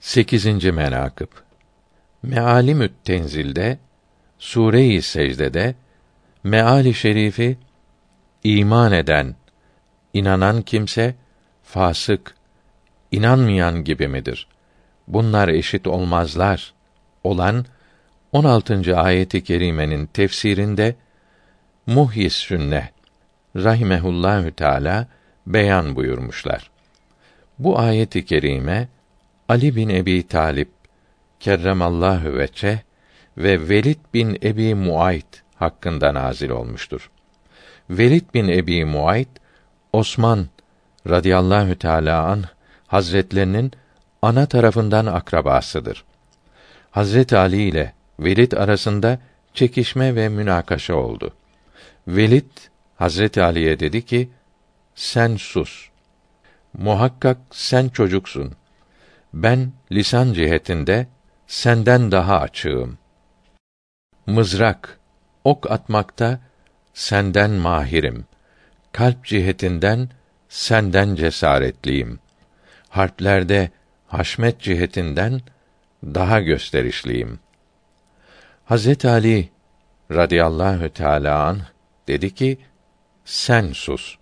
8. menakıb Mealimü't Tenzil'de Sure-i Secde'de meali şerifi iman eden, inanan kimse fasık, inanmayan gibi midir? Bunlar eşit olmazlar olan 16. ayeti kerimenin tefsirinde Muhyis Sünne rahimehullahü teala beyan buyurmuşlar. Bu ayeti kerime Ali bin Ebi Talip kerremallahu veçe ve Velid bin Ebi Muayt hakkında nazil olmuştur. Velid bin Ebi Muayt Osman radıyallahu teala an hazretlerinin ana tarafından akrabasıdır. Hazret Ali ile Velid arasında çekişme ve münakaşa oldu. Velid Hazret Ali'ye dedi ki: Sen sus. Muhakkak sen çocuksun. Ben lisan cihetinde senden daha açığım. Mızrak, ok atmakta senden mahirim. Kalp cihetinden senden cesaretliyim. Harplerde haşmet cihetinden daha gösterişliyim. Hazret Ali radıyallahu teala an dedi ki: Sen sus.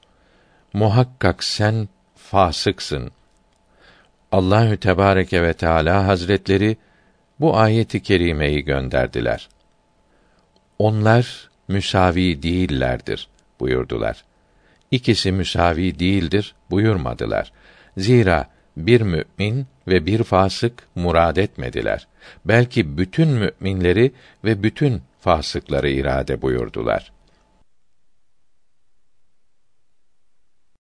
Muhakkak sen fasıksın. Allahü Tebareke ve Teala Hazretleri bu ayeti kerimeyi gönderdiler. Onlar müsavi değillerdir buyurdular. İkisi müsavi değildir buyurmadılar. Zira bir mümin ve bir fasık murad etmediler. Belki bütün müminleri ve bütün fasıkları irade buyurdular.